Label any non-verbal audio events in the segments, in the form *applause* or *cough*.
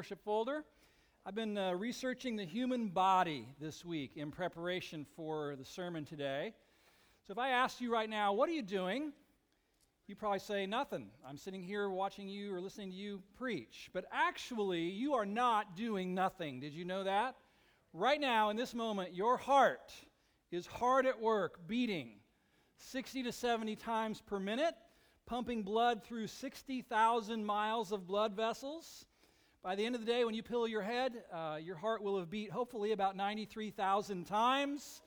worship folder. I've been uh, researching the human body this week in preparation for the sermon today. So if I asked you right now, what are you doing? You probably say nothing. I'm sitting here watching you or listening to you preach. But actually, you are not doing nothing. Did you know that? Right now, in this moment, your heart is hard at work, beating 60 to 70 times per minute pumping blood through 60,000 miles of blood vessels. By the end of the day, when you pillow your head, uh, your heart will have beat hopefully about 93,000 times.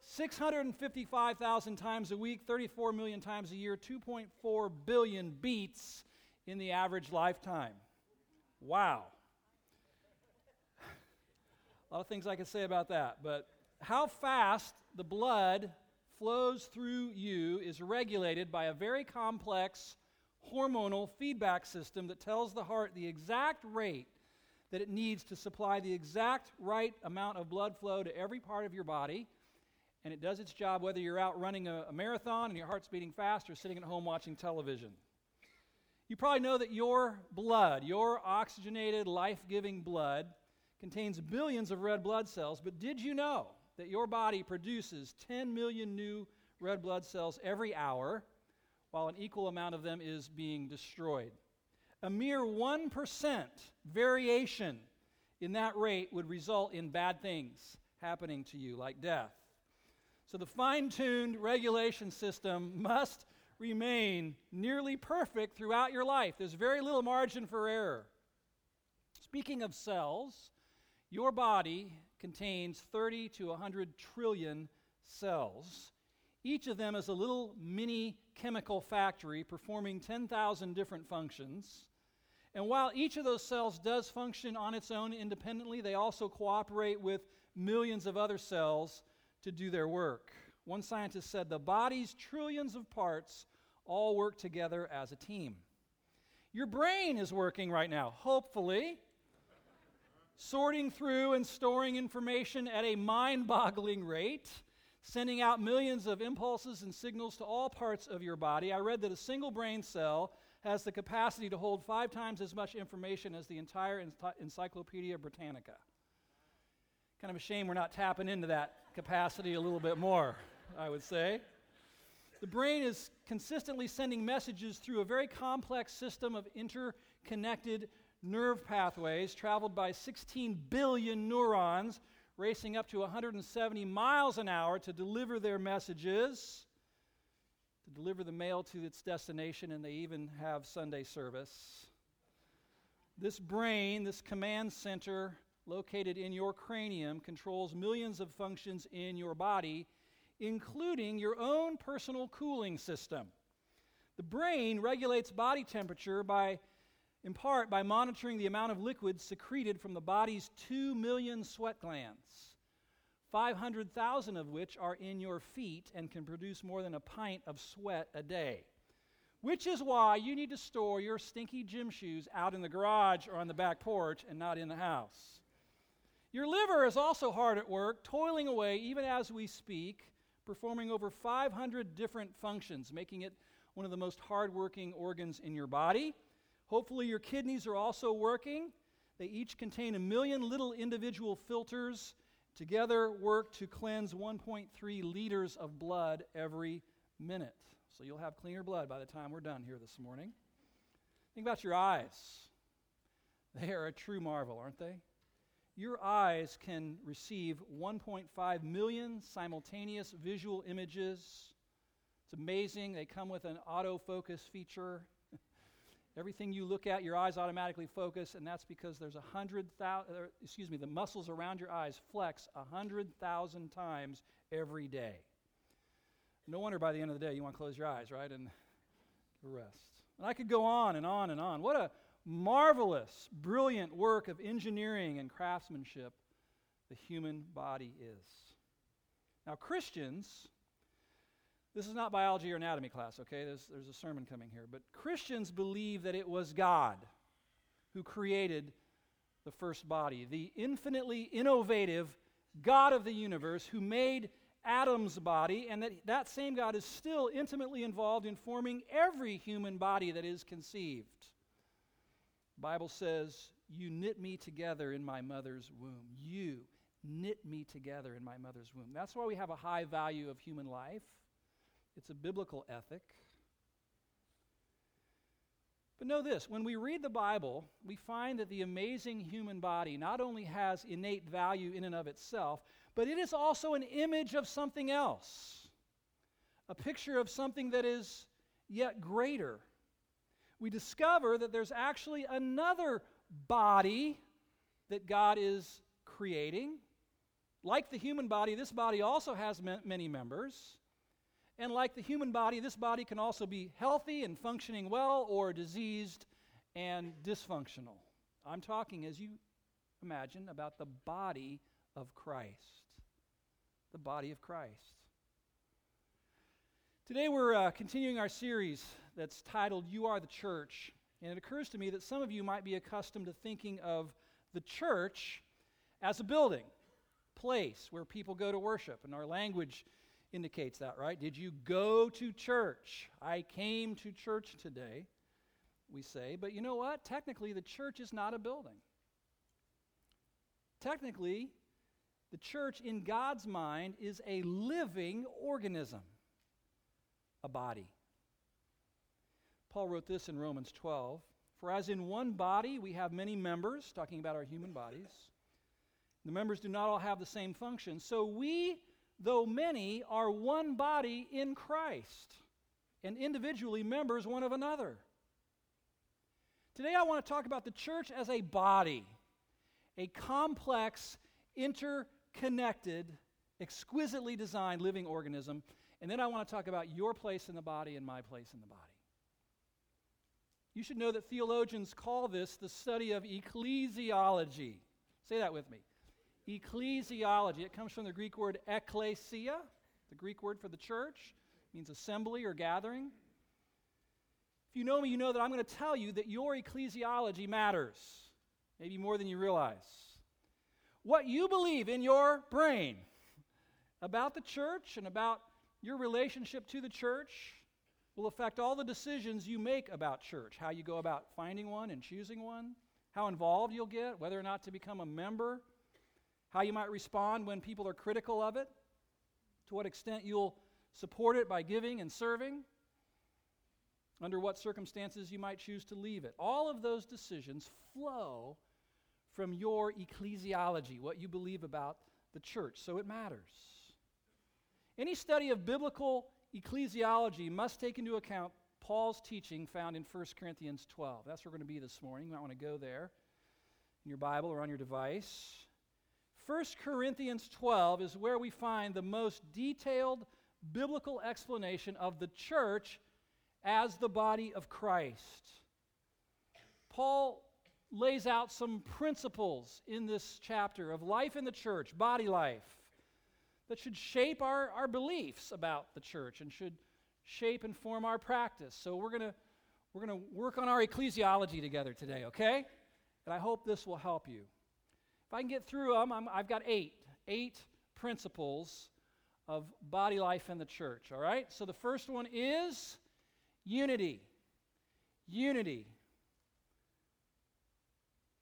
655,000 times a week, 34 million times a year, 2.4 billion beats in the average lifetime. Wow. A lot of things I could say about that, but how fast the blood flows through you is regulated by a very complex hormonal feedback system that tells the heart the exact rate that it needs to supply the exact right amount of blood flow to every part of your body. And it does its job whether you're out running a, a marathon and your heart's beating fast or sitting at home watching television. You probably know that your blood, your oxygenated, life giving blood, contains billions of red blood cells, but did you know that your body produces 10 million new red blood cells every hour, while an equal amount of them is being destroyed. A mere 1% variation in that rate would result in bad things happening to you, like death. So the fine tuned regulation system must remain nearly perfect throughout your life. There's very little margin for error. Speaking of cells, your body contains 30 to 100 trillion cells. Each of them is a little mini chemical factory performing 10,000 different functions. And while each of those cells does function on its own independently, they also cooperate with millions of other cells to do their work. One scientist said the body's trillions of parts all work together as a team. Your brain is working right now, hopefully sorting through and storing information at a mind boggling rate, sending out millions of impulses and signals to all parts of your body. I read that a single brain cell has the capacity to hold five times as much information as the entire Encyclopedia Britannica. Kind of a shame we're not tapping into that capacity a little bit more, I would say. The brain is consistently sending messages through a very complex system of interconnected nerve pathways traveled by 16 billion neurons racing up to 170 miles an hour to deliver their messages, to deliver the mail to its destination, and they even have Sunday service. This brain, this command center located in your cranium, controls millions of functions in your body, including your own personal cooling system. The brain regulates body temperature by in part by monitoring the amount of liquid secreted from the body's 2 million sweat glands, 500,000 of which are in your feet and can produce more than a pint of sweat a day. Which is why you need to store your stinky gym shoes out in the garage or on the back porch and not in the house. Your liver is also hard at work, toiling away even as we speak, performing over 500 different functions, making it one of the most hardworking organs in your body. Hopefully, your kidneys are also working. They each contain a million little individual filters. Together, work to cleanse 1.3 liters of blood every minute. So you'll have cleaner blood by the time we're done here this morning. Think about your eyes. They are a true marvel, aren't they? Your eyes can receive 1.5 million simultaneous visual images. It's amazing. They come with an autofocus feature. Everything you look at, your eyes automatically focus, and that's because there's a hundred thousand, excuse me, the muscles around your eyes flex a hundred thousand times every day. No wonder by the end of the day you want to close your eyes, right, and rest. And I could go on and on and on. What a marvelous, brilliant work of engineering and craftsmanship the human body is. Now, Christians this is not biology or anatomy class, okay? There's, there's a sermon coming here. But Christians believe that it was God who created the first body, the infinitely innovative God of the universe who made Adam's body, and that that same God is still intimately involved in forming every human body that is conceived. The Bible says, You knit me together in my mother's womb. You knit me together in my mother's womb. That's why we have a high value of human life. It's a biblical ethic. But know this when we read the Bible, we find that the amazing human body not only has innate value in and of itself, but it is also an image of something else, a picture of something that is yet greater. We discover that there's actually another body that God is creating. Like the human body, this body also has many members. And like the human body, this body can also be healthy and functioning well or diseased and dysfunctional. I'm talking, as you imagine, about the body of Christ. The body of Christ. Today we're uh, continuing our series that's titled You Are the Church. And it occurs to me that some of you might be accustomed to thinking of the church as a building, place where people go to worship. And our language indicates that, right? Did you go to church? I came to church today, we say. But you know what? Technically, the church is not a building. Technically, the church in God's mind is a living organism, a body. Paul wrote this in Romans 12 For as in one body we have many members, talking about our human bodies, the members do not all have the same function, so we though many are one body in Christ and individually members one of another. Today, I want to talk about the church as a body, a complex, interconnected, exquisitely designed living organism. And then I want to talk about your place in the body and my place in the body. You should know that theologians call this the study of ecclesiology. Say that with me ecclesiology. It comes from the Greek word ekklesia, the Greek word for the church, it means assembly or gathering. If you know me, you know that I'm going to tell you that your ecclesiology matters, maybe more than you realize. What you believe in your brain about the church and about your relationship to the church will affect all the decisions you make about church how you go about finding one and choosing one, how involved you'll get, whether or not to become a member how you might respond when people are critical of it, to what extent you'll support it by giving and serving, under what circumstances you might choose to leave it. All of those decisions flow from your ecclesiology, what you believe about the church, so it matters. Any study of biblical ecclesiology must take into account Paul's teaching found in 1 Corinthians 12. That's where we're going to be this morning. You might want to go there in your Bible or on your device. 1 Corinthians 12 is where we find the most detailed biblical explanation of the church as the body of Christ. Paul lays out some principles in this chapter of life in the church, body life, that should shape our, our beliefs about the church and should shape and form our practice. So we're going to we're going to work on our ecclesiology together today, okay? And I hope this will help you. If I can get through them, i have got eight, eight principles of body life in the church, all right? So the first one is unity. Unity.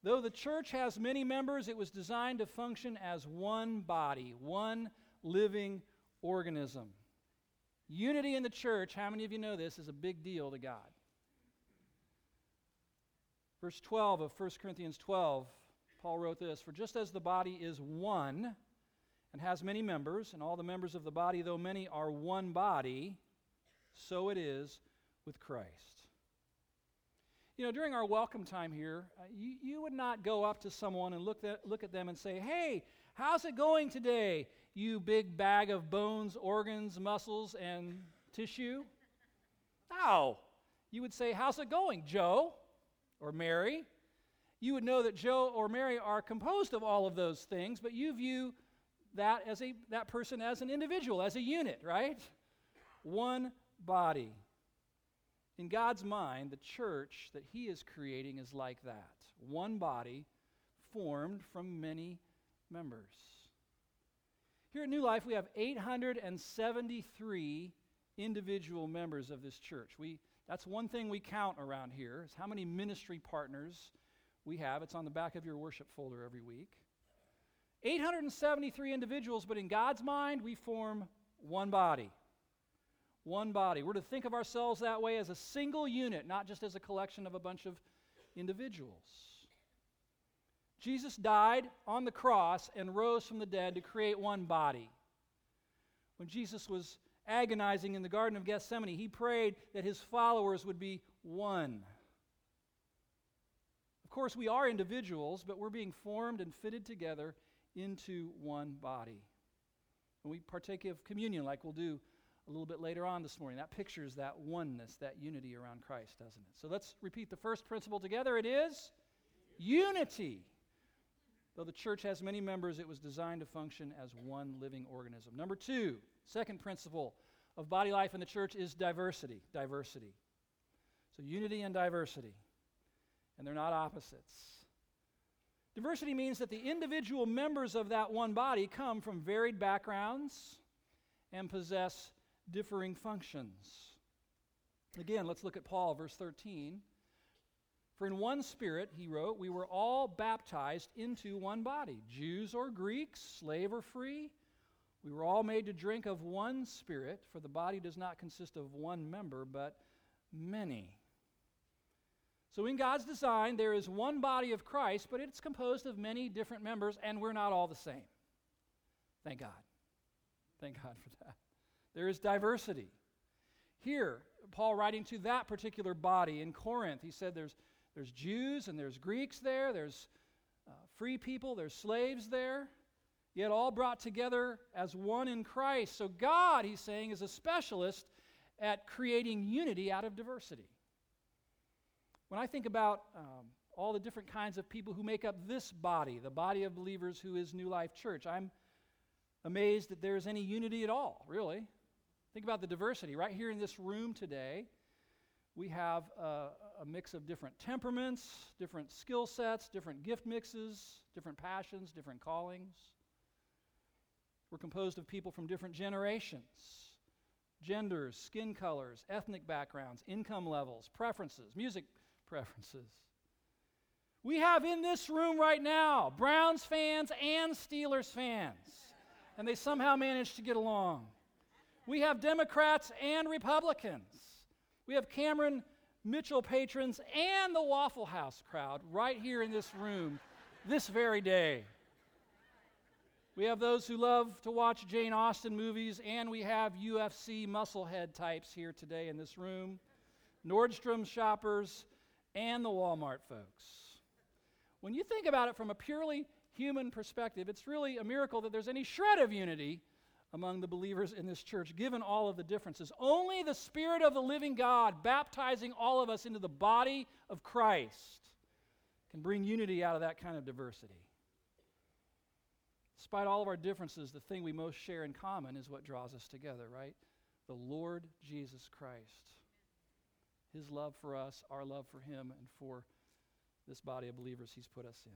Though the church has many members, it was designed to function as one body, one living organism. Unity in the church, how many of you know this, is a big deal to God? Verse 12 of 1 Corinthians 12 Paul wrote this For just as the body is one and has many members, and all the members of the body, though many, are one body, so it is with Christ. You know, during our welcome time here, uh, you, you would not go up to someone and look, look at them and say, Hey, how's it going today, you big bag of bones, organs, muscles, and tissue? No. You would say, How's it going, Joe or Mary? You would know that Joe or Mary are composed of all of those things, but you view that as a that person as an individual, as a unit, right? One body. In God's mind, the church that he is creating is like that. One body formed from many members. Here at New Life, we have 873 individual members of this church. We, that's one thing we count around here is how many ministry partners we have. It's on the back of your worship folder every week. 873 individuals, but in God's mind, we form one body. One body. We're to think of ourselves that way as a single unit, not just as a collection of a bunch of individuals. Jesus died on the cross and rose from the dead to create one body. When Jesus was agonizing in the Garden of Gethsemane, he prayed that his followers would be one. Course, we are individuals, but we're being formed and fitted together into one body. And we partake of communion like we'll do a little bit later on this morning. That pictures that oneness, that unity around Christ, doesn't it? So let's repeat the first principle together. It is unity. Though the church has many members, it was designed to function as one living organism. Number two, second principle of body life in the church is diversity. Diversity. So unity and diversity. And they're not opposites. Diversity means that the individual members of that one body come from varied backgrounds and possess differing functions. Again, let's look at Paul, verse 13. For in one spirit, he wrote, we were all baptized into one body, Jews or Greeks, slave or free. We were all made to drink of one spirit, for the body does not consist of one member, but many. So, in God's design, there is one body of Christ, but it's composed of many different members, and we're not all the same. Thank God. Thank God for that. There is diversity. Here, Paul writing to that particular body in Corinth, he said there's, there's Jews and there's Greeks there, there's uh, free people, there's slaves there, yet all brought together as one in Christ. So, God, he's saying, is a specialist at creating unity out of diversity. When I think about um, all the different kinds of people who make up this body, the body of believers who is New Life Church, I'm amazed that there's any unity at all, really. Think about the diversity. Right here in this room today, we have a, a mix of different temperaments, different skill sets, different gift mixes, different passions, different callings. We're composed of people from different generations, genders, skin colors, ethnic backgrounds, income levels, preferences, music preferences. We have in this room right now Browns fans and Steelers fans, and they somehow managed to get along. We have Democrats and Republicans. We have Cameron Mitchell patrons and the Waffle House crowd right here in this room this very day. We have those who love to watch Jane Austen movies, and we have UFC musclehead types here today in this room, Nordstrom shoppers, and the Walmart folks. When you think about it from a purely human perspective, it's really a miracle that there's any shred of unity among the believers in this church, given all of the differences. Only the Spirit of the living God, baptizing all of us into the body of Christ, can bring unity out of that kind of diversity. Despite all of our differences, the thing we most share in common is what draws us together, right? The Lord Jesus Christ. His love for us, our love for Him, and for this body of believers He's put us in.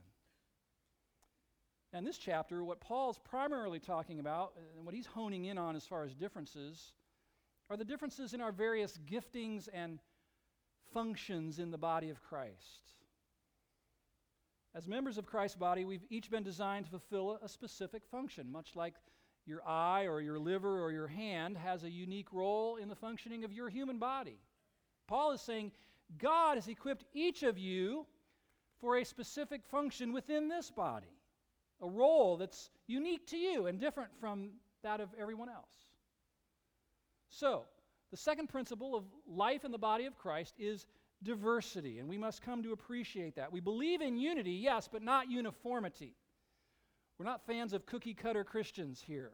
And this chapter, what Paul's primarily talking about, and what he's honing in on as far as differences, are the differences in our various giftings and functions in the body of Christ. As members of Christ's body, we've each been designed to fulfill a specific function, much like your eye or your liver or your hand has a unique role in the functioning of your human body. Paul is saying God has equipped each of you for a specific function within this body a role that's unique to you and different from that of everyone else. So, the second principle of life in the body of Christ is diversity, and we must come to appreciate that. We believe in unity, yes, but not uniformity. We're not fans of cookie cutter Christians here.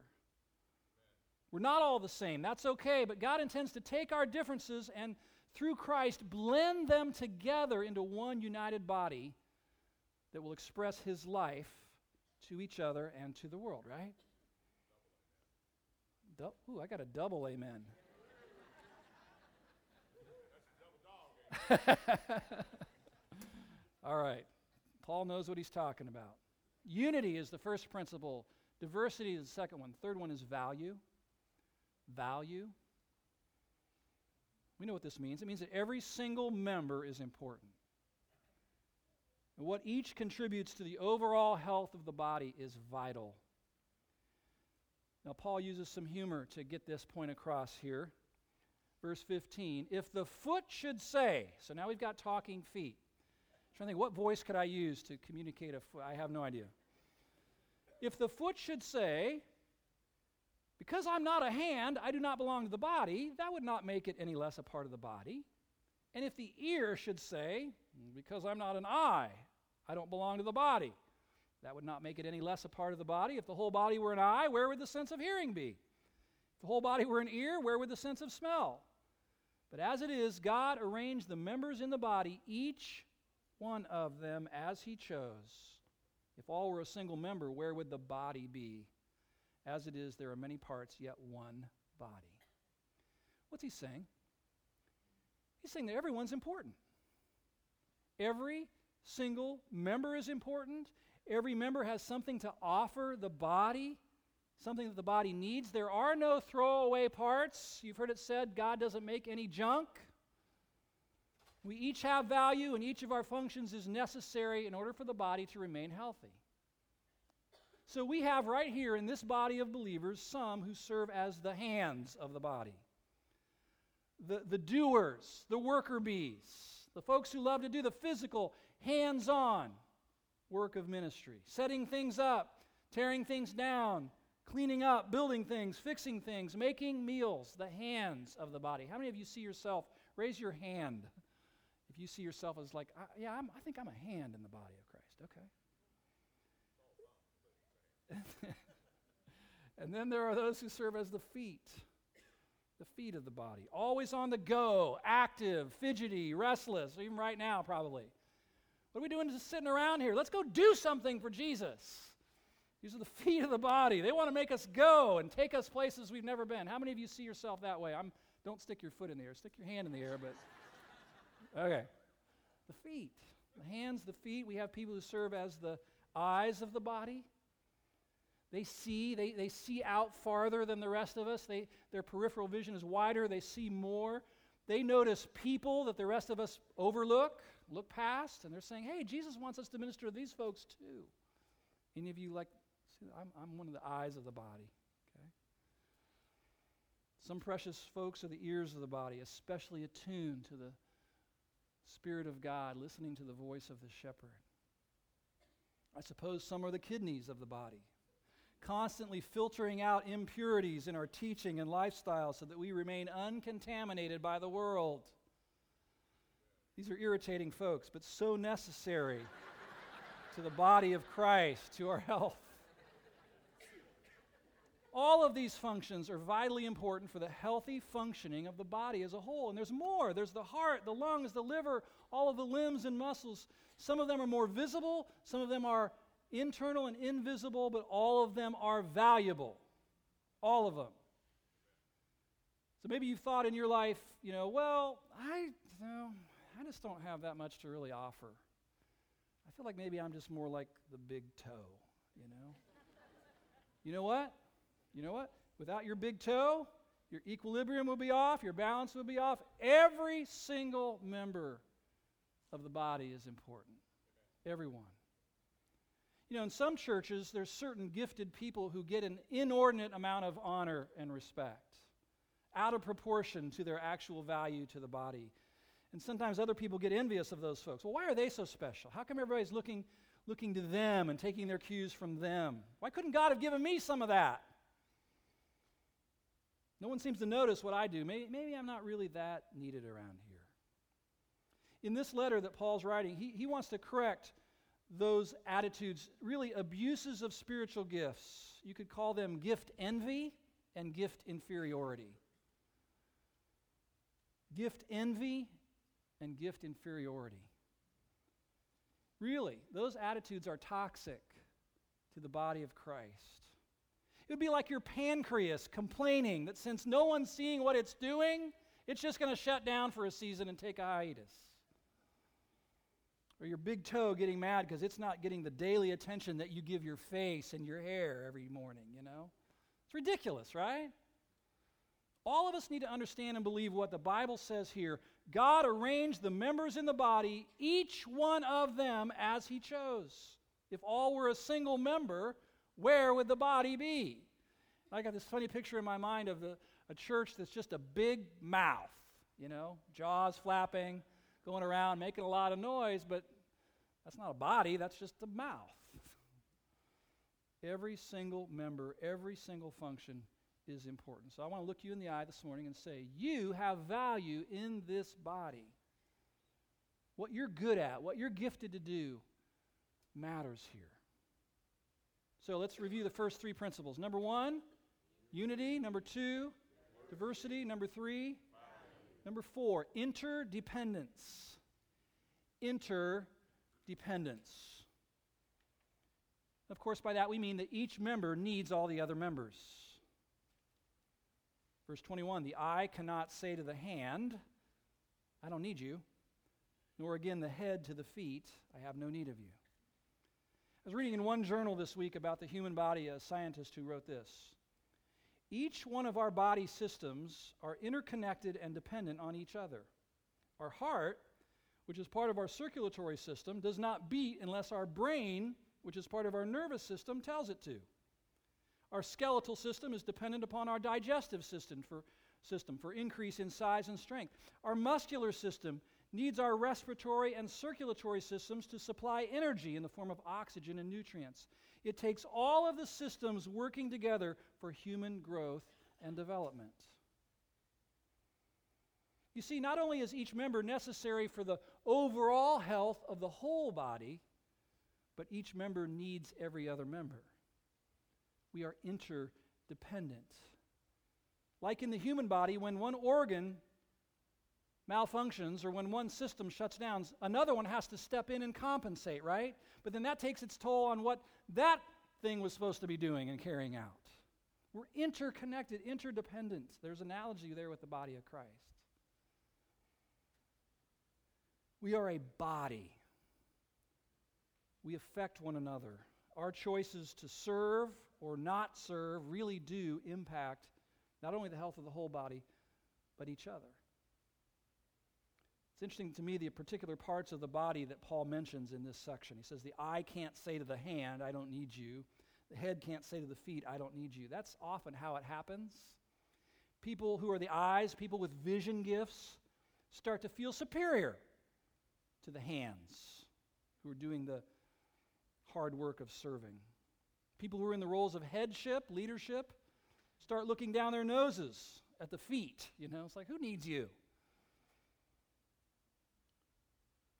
We're not all the same. That's okay, but God intends to take our differences and through Christ blend them together into one united body that will express His life to each other and to the world, right? Du- Ooh, I got a double amen. *laughs* All right. Paul knows what he's talking about. Unity is the first principle, diversity is the second one. Third one is value. Value. We know what this means. It means that every single member is important. And what each contributes to the overall health of the body is vital. Now, Paul uses some humor to get this point across here. Verse 15 If the foot should say, so now we've got talking feet. I'm trying to think, what voice could I use to communicate a foot? I have no idea. If the foot should say, because I'm not a hand, I do not belong to the body, that would not make it any less a part of the body. And if the ear should say, because I'm not an eye, I don't belong to the body, that would not make it any less a part of the body. If the whole body were an eye, where would the sense of hearing be? If the whole body were an ear, where would the sense of smell? But as it is, God arranged the members in the body, each one of them as He chose. If all were a single member, where would the body be? As it is, there are many parts, yet one body. What's He saying? He's saying that everyone's important. Every single member is important. Every member has something to offer the body, something that the body needs. There are no throwaway parts. You've heard it said God doesn't make any junk. We each have value, and each of our functions is necessary in order for the body to remain healthy. So we have right here in this body of believers some who serve as the hands of the body the, the doers, the worker bees, the folks who love to do the physical, hands on work of ministry, setting things up, tearing things down, cleaning up, building things, fixing things, making meals, the hands of the body. How many of you see yourself? Raise your hand if you see yourself as like, yeah, I'm, I think I'm a hand in the body of Christ. Okay. *laughs* and then there are those who serve as the feet the feet of the body. Always on the go, active, fidgety, restless, even right now, probably. What are we doing just sitting around here? Let's go do something for Jesus. These are the *laughs* feet of the body. They want to make us go and take us places we've never been. How many of you see yourself that way? I'm, don't stick your foot in the air, stick your hand in the air, but. *laughs* Okay. The feet. The hands, the feet. We have people who serve as the eyes of the body. They see, they, they see out farther than the rest of us. They, their peripheral vision is wider, they see more. They notice people that the rest of us overlook, look past, and they're saying, hey, Jesus wants us to minister to these folks too. Any of you like, see, I'm, I'm one of the eyes of the body. Okay? Some precious folks are the ears of the body, especially attuned to the Spirit of God, listening to the voice of the shepherd. I suppose some are the kidneys of the body, constantly filtering out impurities in our teaching and lifestyle so that we remain uncontaminated by the world. These are irritating folks, but so necessary *laughs* to the body of Christ, to our *laughs* health. All of these functions are vitally important for the healthy functioning of the body as a whole. And there's more. There's the heart, the lungs, the liver, all of the limbs and muscles. Some of them are more visible, some of them are internal and invisible, but all of them are valuable. All of them. So maybe you've thought in your life, you know, well, I, you know, I just don't have that much to really offer. I feel like maybe I'm just more like the big toe, you know? you know what? You know what? Without your big toe, your equilibrium will be off, your balance will be off. Every single member of the body is important. Everyone. You know, in some churches, there's certain gifted people who get an inordinate amount of honor and respect, out of proportion to their actual value to the body. And sometimes other people get envious of those folks. Well, why are they so special? How come everybody's looking, looking to them and taking their cues from them? Why couldn't God have given me some of that? No one seems to notice what I do. Maybe, maybe I'm not really that needed around here. In this letter that Paul's writing, he, he wants to correct those attitudes, really abuses of spiritual gifts. You could call them gift envy and gift inferiority. Gift envy and gift inferiority. Really, those attitudes are toxic to the body of Christ. It would be like your pancreas complaining that since no one's seeing what it's doing, it's just going to shut down for a season and take a hiatus. Or your big toe getting mad because it's not getting the daily attention that you give your face and your hair every morning, you know? It's ridiculous, right? All of us need to understand and believe what the Bible says here. God arranged the members in the body, each one of them as He chose. If all were a single member, where would the body be? I got this funny picture in my mind of a, a church that's just a big mouth, you know, jaws flapping, going around, making a lot of noise, but that's not a body, that's just a mouth. Every single member, every single function is important. So I want to look you in the eye this morning and say, You have value in this body. What you're good at, what you're gifted to do, matters here. So let's review the first three principles. Number one, unity. Number two, diversity. Number three, number four, interdependence. Interdependence. Of course, by that we mean that each member needs all the other members. Verse 21 The eye cannot say to the hand, I don't need you, nor again the head to the feet, I have no need of you. I was reading in one journal this week about the human body, a scientist who wrote this. Each one of our body systems are interconnected and dependent on each other. Our heart, which is part of our circulatory system, does not beat unless our brain, which is part of our nervous system, tells it to. Our skeletal system is dependent upon our digestive system for, system for increase in size and strength. Our muscular system needs our respiratory and circulatory systems to supply energy in the form of oxygen and nutrients. It takes all of the systems working together for human growth and development. You see, not only is each member necessary for the overall health of the whole body, but each member needs every other member we are interdependent. Like in the human body, when one organ malfunctions or when one system shuts down, another one has to step in and compensate, right? But then that takes its toll on what that thing was supposed to be doing and carrying out. We're interconnected, interdependent. There's analogy there with the body of Christ. We are a body. We affect one another. Our choices to serve or not serve really do impact not only the health of the whole body, but each other. It's interesting to me the particular parts of the body that Paul mentions in this section. He says, The eye can't say to the hand, I don't need you. The head can't say to the feet, I don't need you. That's often how it happens. People who are the eyes, people with vision gifts, start to feel superior to the hands who are doing the hard work of serving. People who are in the roles of headship, leadership, start looking down their noses at the feet. You know, it's like, who needs you?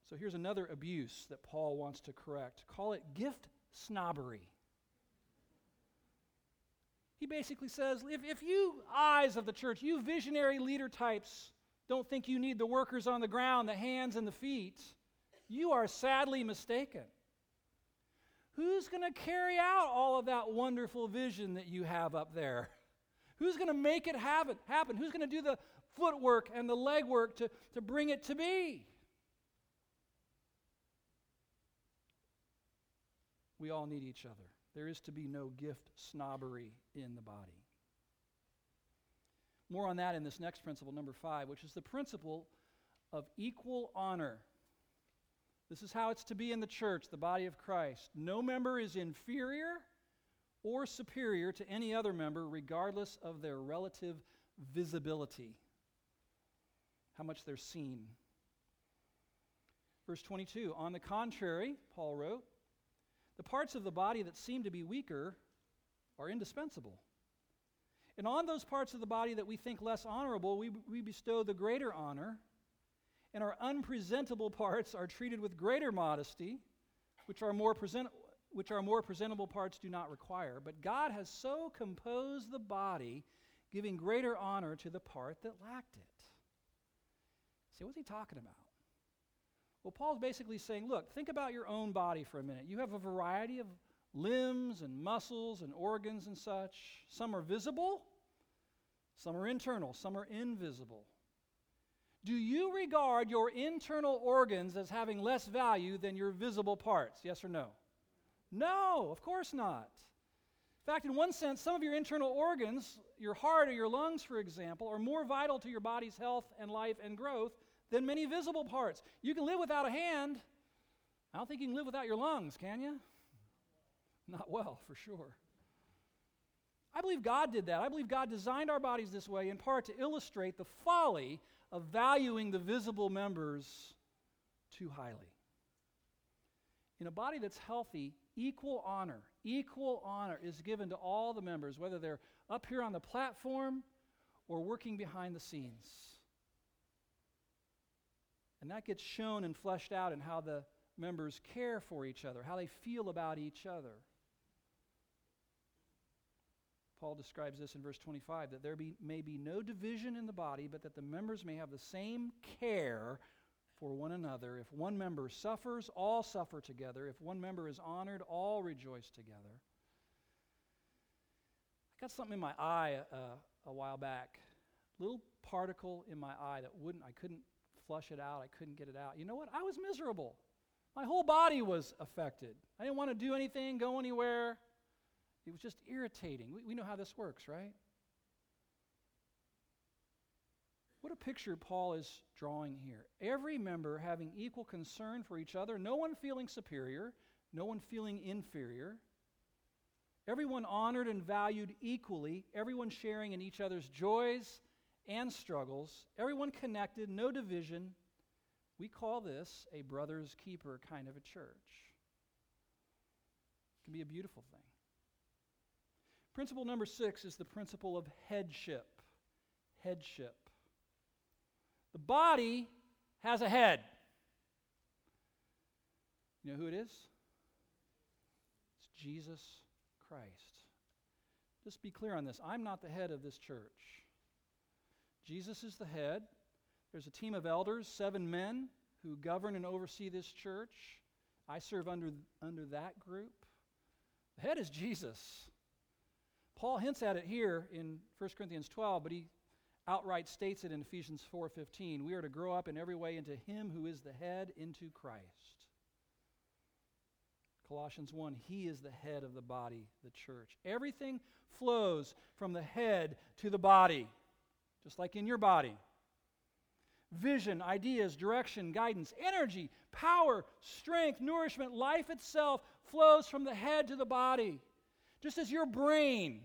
So here's another abuse that Paul wants to correct. Call it gift snobbery. He basically says if, if you eyes of the church, you visionary leader types, don't think you need the workers on the ground, the hands and the feet, you are sadly mistaken. Who's going to carry out all of that wonderful vision that you have up there? Who's going to make it happen? Who's going to do the footwork and the legwork to, to bring it to be? We all need each other. There is to be no gift snobbery in the body. More on that in this next principle, number five, which is the principle of equal honor. This is how it's to be in the church, the body of Christ. No member is inferior or superior to any other member, regardless of their relative visibility, how much they're seen. Verse 22 On the contrary, Paul wrote, the parts of the body that seem to be weaker are indispensable. And on those parts of the body that we think less honorable, we, we bestow the greater honor and our unpresentable parts are treated with greater modesty, which our more present, which our more presentable parts do not require. But God has so composed the body, giving greater honor to the part that lacked it. See, what's he talking about? Well, Paul's basically saying, look, think about your own body for a minute. You have a variety of limbs and muscles and organs and such. Some are visible, some are internal, some are invisible. Do you regard your internal organs as having less value than your visible parts? Yes or no? No, of course not. In fact, in one sense, some of your internal organs, your heart or your lungs, for example, are more vital to your body's health and life and growth than many visible parts. You can live without a hand. I don't think you can live without your lungs, can you? Not well, for sure. I believe God did that. I believe God designed our bodies this way in part to illustrate the folly of valuing the visible members too highly. In a body that's healthy, equal honor, equal honor is given to all the members, whether they're up here on the platform or working behind the scenes. And that gets shown and fleshed out in how the members care for each other, how they feel about each other. Paul describes this in verse 25 that there be, may be no division in the body, but that the members may have the same care for one another. If one member suffers, all suffer together. If one member is honored, all rejoice together. I got something in my eye uh, a while back, little particle in my eye that wouldn't, I couldn't flush it out, I couldn't get it out. You know what? I was miserable. My whole body was affected. I didn't want to do anything, go anywhere. It was just irritating. We, we know how this works, right? What a picture Paul is drawing here. Every member having equal concern for each other, no one feeling superior, no one feeling inferior. Everyone honored and valued equally, everyone sharing in each other's joys and struggles, everyone connected, no division. We call this a brother's keeper kind of a church. It can be a beautiful thing. Principle number six is the principle of headship. Headship. The body has a head. You know who it is? It's Jesus Christ. Just be clear on this. I'm not the head of this church. Jesus is the head. There's a team of elders, seven men, who govern and oversee this church. I serve under, under that group. The head is Jesus. Paul hints at it here in 1 Corinthians 12, but he outright states it in Ephesians 4:15. We are to grow up in every way into him who is the head into Christ. Colossians 1, he is the head of the body, the church. Everything flows from the head to the body, just like in your body. Vision, ideas, direction, guidance, energy, power, strength, nourishment, life itself flows from the head to the body. Just as your brain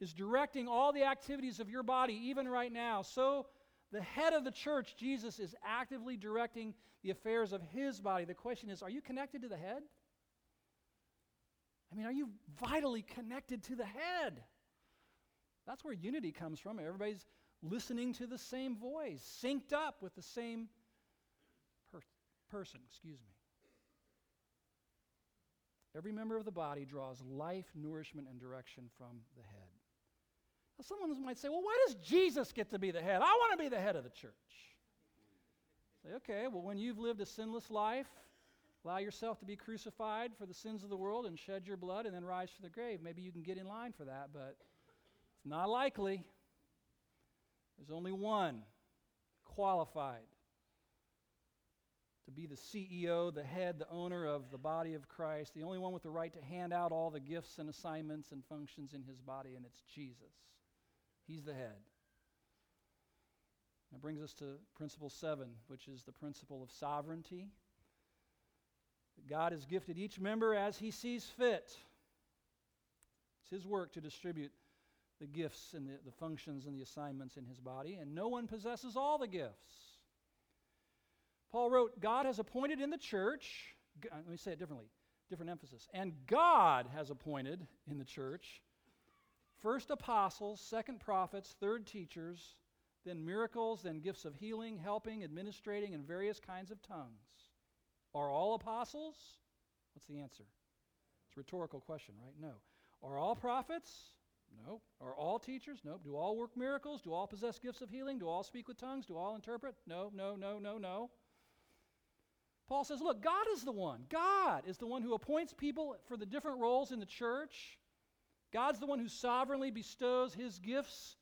is directing all the activities of your body, even right now, so the head of the church, Jesus, is actively directing the affairs of his body. The question is are you connected to the head? I mean, are you vitally connected to the head? That's where unity comes from. Everybody's listening to the same voice, synced up with the same per- person, excuse me. Every member of the body draws life, nourishment, and direction from the head. Now, someone might say, well, why does Jesus get to be the head? I want to be the head of the church. Say, okay, well, when you've lived a sinless life, allow yourself to be crucified for the sins of the world and shed your blood and then rise from the grave. Maybe you can get in line for that, but it's not likely. There's only one qualified to be the CEO, the head, the owner of the body of Christ, the only one with the right to hand out all the gifts and assignments and functions in his body, and it's Jesus. He's the head. That brings us to principle seven, which is the principle of sovereignty. God has gifted each member as he sees fit. It's his work to distribute the gifts and the, the functions and the assignments in his body, and no one possesses all the gifts. Paul wrote, God has appointed in the church, uh, let me say it differently, different emphasis. And God has appointed in the church first apostles, second prophets, third teachers, then miracles, then gifts of healing, helping, administrating, and various kinds of tongues. Are all apostles? What's the answer? It's a rhetorical question, right? No. Are all prophets? Nope. Are all teachers? Nope. Do all work miracles? Do all possess gifts of healing? Do all speak with tongues? Do all interpret? No, no, no, no, no. Paul says, look, God is the one. God is the one who appoints people for the different roles in the church. God's the one who sovereignly bestows his gifts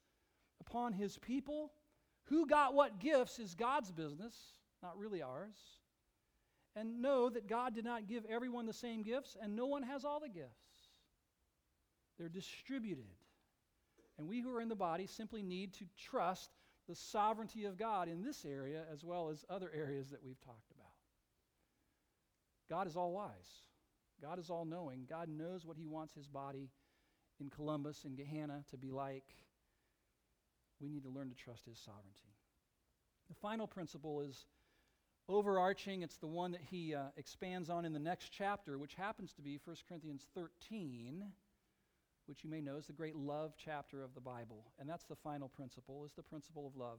upon his people. Who got what gifts is God's business, not really ours. And know that God did not give everyone the same gifts, and no one has all the gifts. They're distributed. And we who are in the body simply need to trust the sovereignty of God in this area as well as other areas that we've talked about. God is all wise. God is all knowing. God knows what He wants His body in Columbus and Gahanna to be like. We need to learn to trust His sovereignty. The final principle is overarching. It's the one that he uh, expands on in the next chapter, which happens to be 1 Corinthians 13, which you may know is the great love chapter of the Bible. And that's the final principle, is the principle of love.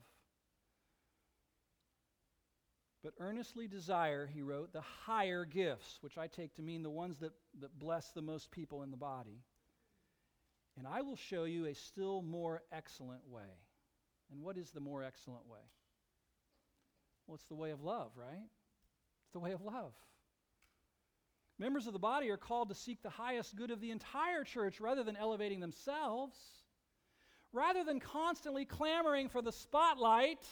But earnestly desire, he wrote, the higher gifts, which I take to mean the ones that, that bless the most people in the body. And I will show you a still more excellent way. And what is the more excellent way? Well, it's the way of love, right? It's the way of love. Members of the body are called to seek the highest good of the entire church rather than elevating themselves. Rather than constantly clamoring for the spotlight,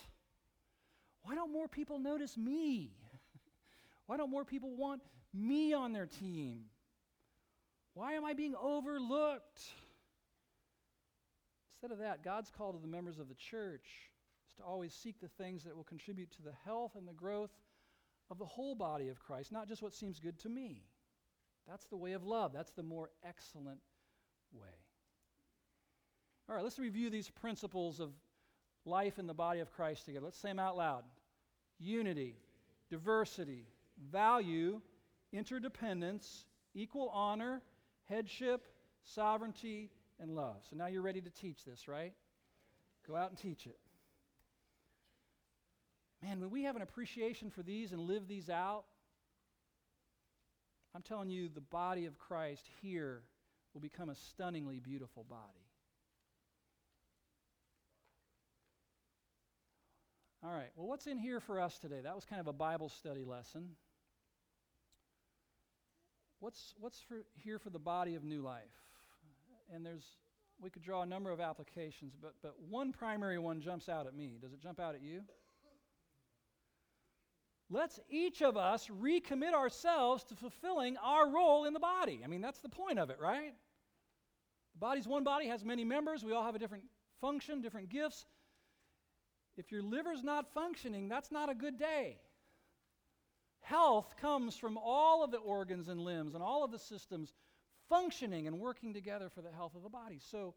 why don't more people notice me? *laughs* Why don't more people want me on their team? Why am I being overlooked? Instead of that, God's call to the members of the church is to always seek the things that will contribute to the health and the growth of the whole body of Christ, not just what seems good to me. That's the way of love. That's the more excellent way. All right, let's review these principles of life in the body of Christ together. Let's say them out loud unity, diversity, value, interdependence, equal honor, headship, sovereignty, and love. So now you're ready to teach this, right? Go out and teach it. Man, when we have an appreciation for these and live these out, I'm telling you, the body of Christ here will become a stunningly beautiful body. All right, well, what's in here for us today? That was kind of a Bible study lesson. What's, what's for, here for the body of new life? And there's, we could draw a number of applications, but, but one primary one jumps out at me. Does it jump out at you? Let's each of us recommit ourselves to fulfilling our role in the body. I mean, that's the point of it, right? The body's one body, has many members. We all have a different function, different gifts. If your liver's not functioning, that's not a good day. Health comes from all of the organs and limbs and all of the systems functioning and working together for the health of the body. So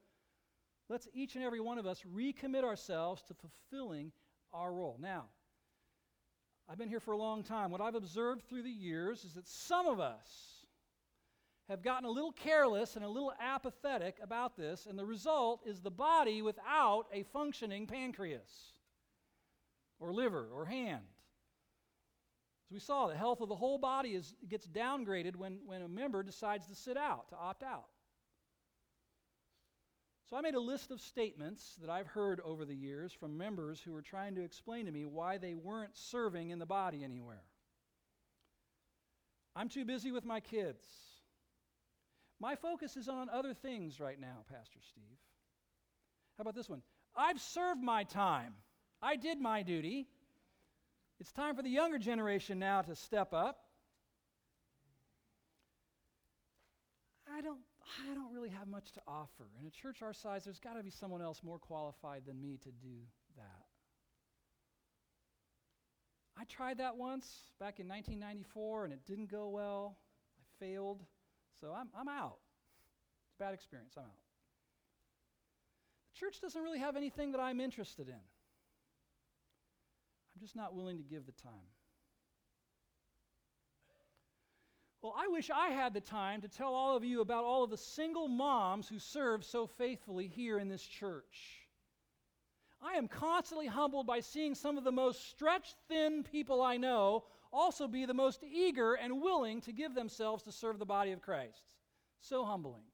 let's each and every one of us recommit ourselves to fulfilling our role. Now, I've been here for a long time. What I've observed through the years is that some of us have gotten a little careless and a little apathetic about this, and the result is the body without a functioning pancreas or liver or hand. As we saw, the health of the whole body is, gets downgraded when, when a member decides to sit out, to opt out. So I made a list of statements that I've heard over the years from members who were trying to explain to me why they weren't serving in the body anywhere. I'm too busy with my kids. My focus is on other things right now, Pastor Steve. How about this one? I've served my time. I did my duty. It's time for the younger generation now to step up. I don't I don't really have much to offer. In a church our size, there's got to be someone else more qualified than me to do that. I tried that once back in 1994 and it didn't go well. I failed. So I'm, I'm out. It's a bad experience. I'm out. The church doesn't really have anything that I'm interested in. I'm just not willing to give the time. Well, I wish I had the time to tell all of you about all of the single moms who serve so faithfully here in this church. I am constantly humbled by seeing some of the most stretched thin people I know also be the most eager and willing to give themselves to serve the body of Christ. So humbling.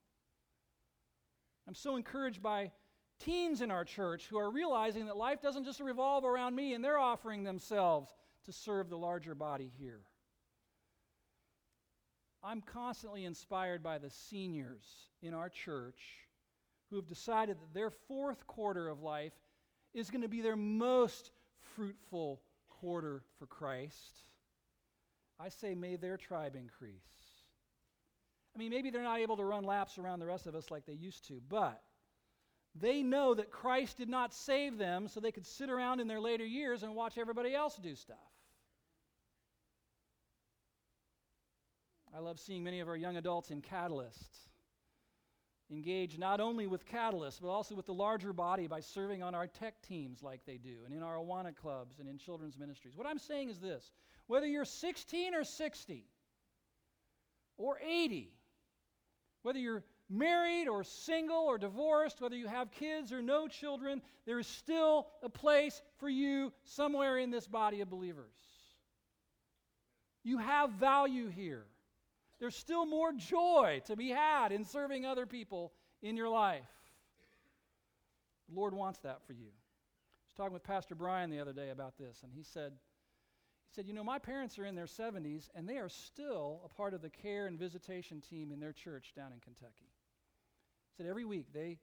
I'm so encouraged by teens in our church who are realizing that life doesn't just revolve around me and they're offering themselves to serve the larger body here. I'm constantly inspired by the seniors in our church who have decided that their fourth quarter of life is going to be their most fruitful quarter for Christ. I say, may their tribe increase. I mean, maybe they're not able to run laps around the rest of us like they used to, but They know that Christ did not save them so they could sit around in their later years and watch everybody else do stuff. I love seeing many of our young adults in Catalyst engage not only with Catalyst, but also with the larger body by serving on our tech teams like they do, and in our Awana clubs and in children's ministries. What I'm saying is this whether you're 16 or 60, or 80, whether you're married or single or divorced, whether you have kids or no children, there is still a place for you somewhere in this body of believers. You have value here. There's still more joy to be had in serving other people in your life. The Lord wants that for you. I was talking with Pastor Brian the other day about this, and he said, he said, You know, my parents are in their 70s, and they are still a part of the care and visitation team in their church down in Kentucky. He said, Every week they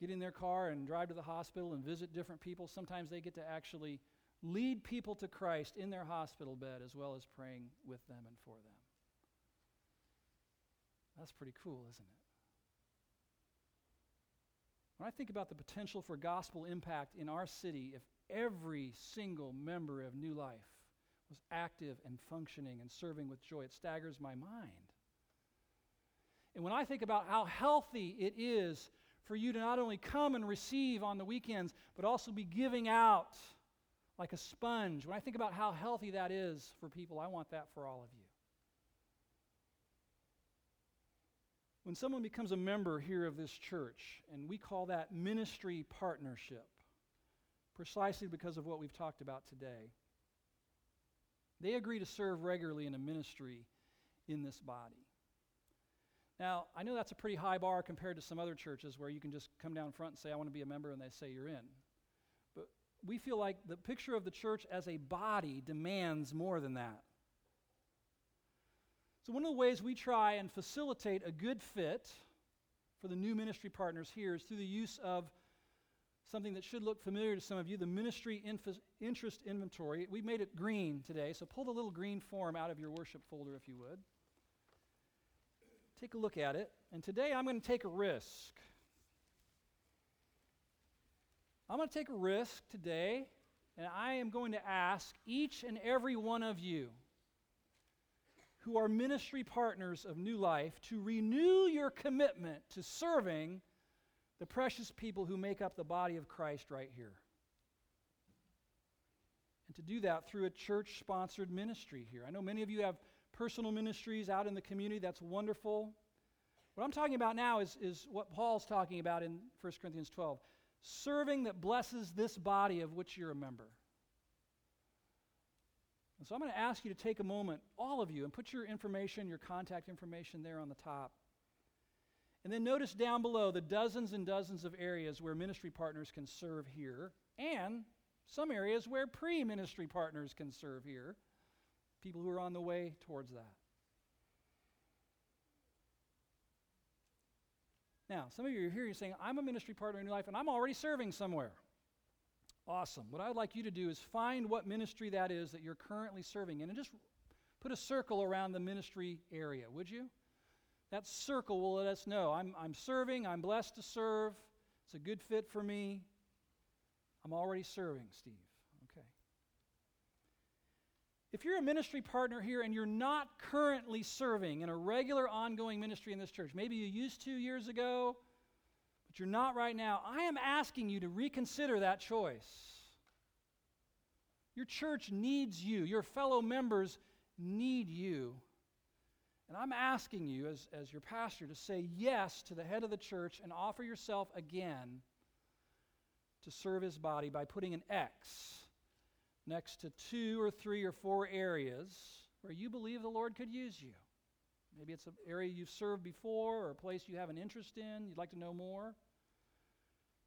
get in their car and drive to the hospital and visit different people. Sometimes they get to actually lead people to Christ in their hospital bed as well as praying with them and for them. That's pretty cool, isn't it? When I think about the potential for gospel impact in our city, if every single member of New Life was active and functioning and serving with joy. It staggers my mind. And when I think about how healthy it is for you to not only come and receive on the weekends, but also be giving out like a sponge, when I think about how healthy that is for people, I want that for all of you. When someone becomes a member here of this church, and we call that ministry partnership, precisely because of what we've talked about today. They agree to serve regularly in a ministry in this body. Now, I know that's a pretty high bar compared to some other churches where you can just come down front and say, I want to be a member, and they say you're in. But we feel like the picture of the church as a body demands more than that. So, one of the ways we try and facilitate a good fit for the new ministry partners here is through the use of something that should look familiar to some of you the ministry interest inventory. We made it green today, so pull the little green form out of your worship folder if you would. Take a look at it. And today I'm going to take a risk. I'm going to take a risk today, and I am going to ask each and every one of you who are ministry partners of New Life to renew your commitment to serving the precious people who make up the body of Christ right here. And to do that through a church sponsored ministry here. I know many of you have personal ministries out in the community. That's wonderful. What I'm talking about now is, is what Paul's talking about in 1 Corinthians 12 serving that blesses this body of which you're a member. And so I'm going to ask you to take a moment, all of you, and put your information, your contact information there on the top. And then notice down below the dozens and dozens of areas where ministry partners can serve here, and some areas where pre ministry partners can serve here, people who are on the way towards that. Now, some of you are here, you're saying, I'm a ministry partner in your life, and I'm already serving somewhere. Awesome. What I'd like you to do is find what ministry that is that you're currently serving in, and just put a circle around the ministry area, would you? That circle will let us know I'm, I'm serving, I'm blessed to serve, it's a good fit for me. I'm already serving, Steve. Okay. If you're a ministry partner here and you're not currently serving in a regular ongoing ministry in this church, maybe you used to years ago, but you're not right now, I am asking you to reconsider that choice. Your church needs you, your fellow members need you. And I'm asking you, as, as your pastor, to say yes to the head of the church and offer yourself again to serve his body by putting an X next to two or three or four areas where you believe the Lord could use you. Maybe it's an area you've served before or a place you have an interest in, you'd like to know more.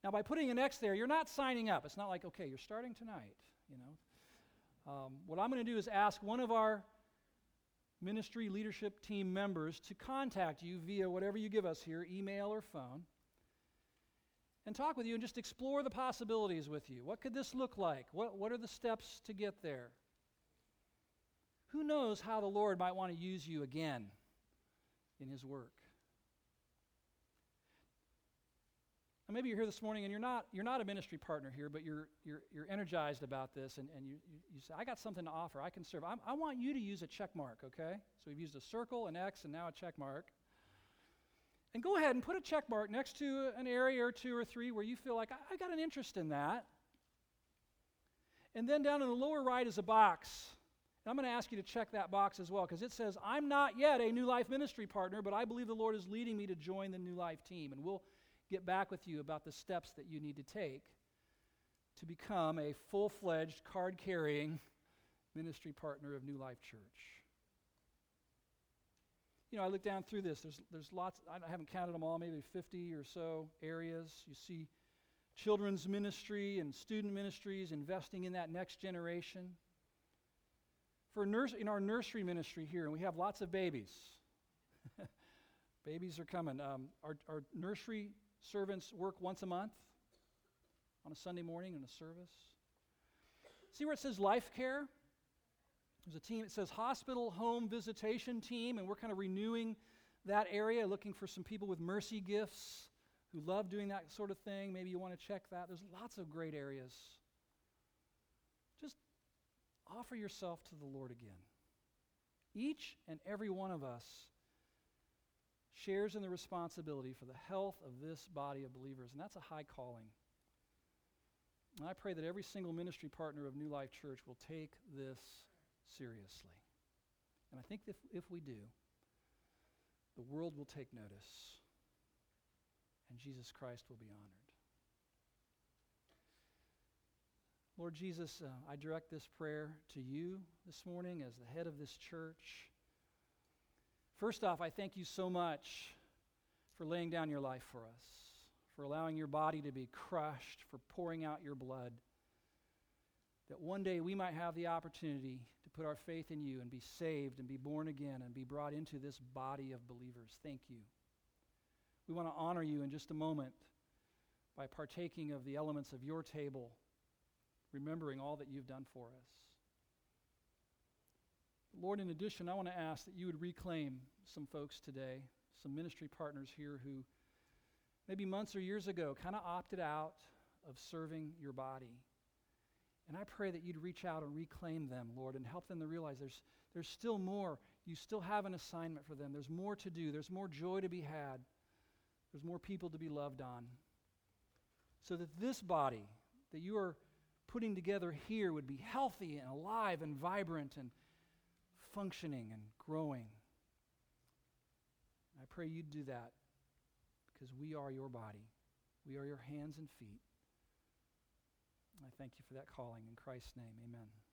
Now, by putting an X there, you're not signing up. It's not like, okay, you're starting tonight, you know. Um, what I'm going to do is ask one of our ministry leadership team members to contact you via whatever you give us here, email or phone, and talk with you and just explore the possibilities with you. What could this look like? What, what are the steps to get there? Who knows how the Lord might want to use you again in His work? Maybe you're here this morning and you're not, you're not a ministry partner here, but you're, you're, you're energized about this and, and you, you, you say, I got something to offer. I can serve. I'm, I want you to use a check mark, okay? So we've used a circle, an X, and now a check mark. And go ahead and put a check mark next to an area or two or three where you feel like, I, I got an interest in that. And then down in the lower right is a box. And I'm going to ask you to check that box as well because it says, I'm not yet a New Life ministry partner, but I believe the Lord is leading me to join the New Life team. And we'll get back with you about the steps that you need to take to become a full fledged, card carrying ministry partner of New Life Church. You know, I look down through this. There's, there's lots, I haven't counted them all, maybe 50 or so areas. You see children's ministry and student ministries investing in that next generation. For nurse, in our nursery ministry here, and we have lots of babies. *laughs* babies are coming. Um, our, our nursery Servants work once a month on a Sunday morning in a service. See where it says life care? There's a team, it says hospital home visitation team, and we're kind of renewing that area, looking for some people with mercy gifts who love doing that sort of thing. Maybe you want to check that. There's lots of great areas. Just offer yourself to the Lord again. Each and every one of us shares in the responsibility for the health of this body of believers, and that's a high calling. And I pray that every single ministry partner of New Life Church will take this seriously. And I think if, if we do, the world will take notice, and Jesus Christ will be honored. Lord Jesus, uh, I direct this prayer to you this morning as the head of this church. First off, I thank you so much for laying down your life for us, for allowing your body to be crushed, for pouring out your blood. That one day we might have the opportunity to put our faith in you and be saved and be born again and be brought into this body of believers. Thank you. We want to honor you in just a moment by partaking of the elements of your table, remembering all that you've done for us. Lord, in addition, I want to ask that you would reclaim some folks today, some ministry partners here who maybe months or years ago kind of opted out of serving your body. And I pray that you'd reach out and reclaim them, Lord, and help them to realize there's, there's still more. You still have an assignment for them. There's more to do. There's more joy to be had. There's more people to be loved on. So that this body that you are putting together here would be healthy and alive and vibrant and functioning and growing. I pray you'd do that because we are your body. We are your hands and feet. I thank you for that calling. In Christ's name, amen.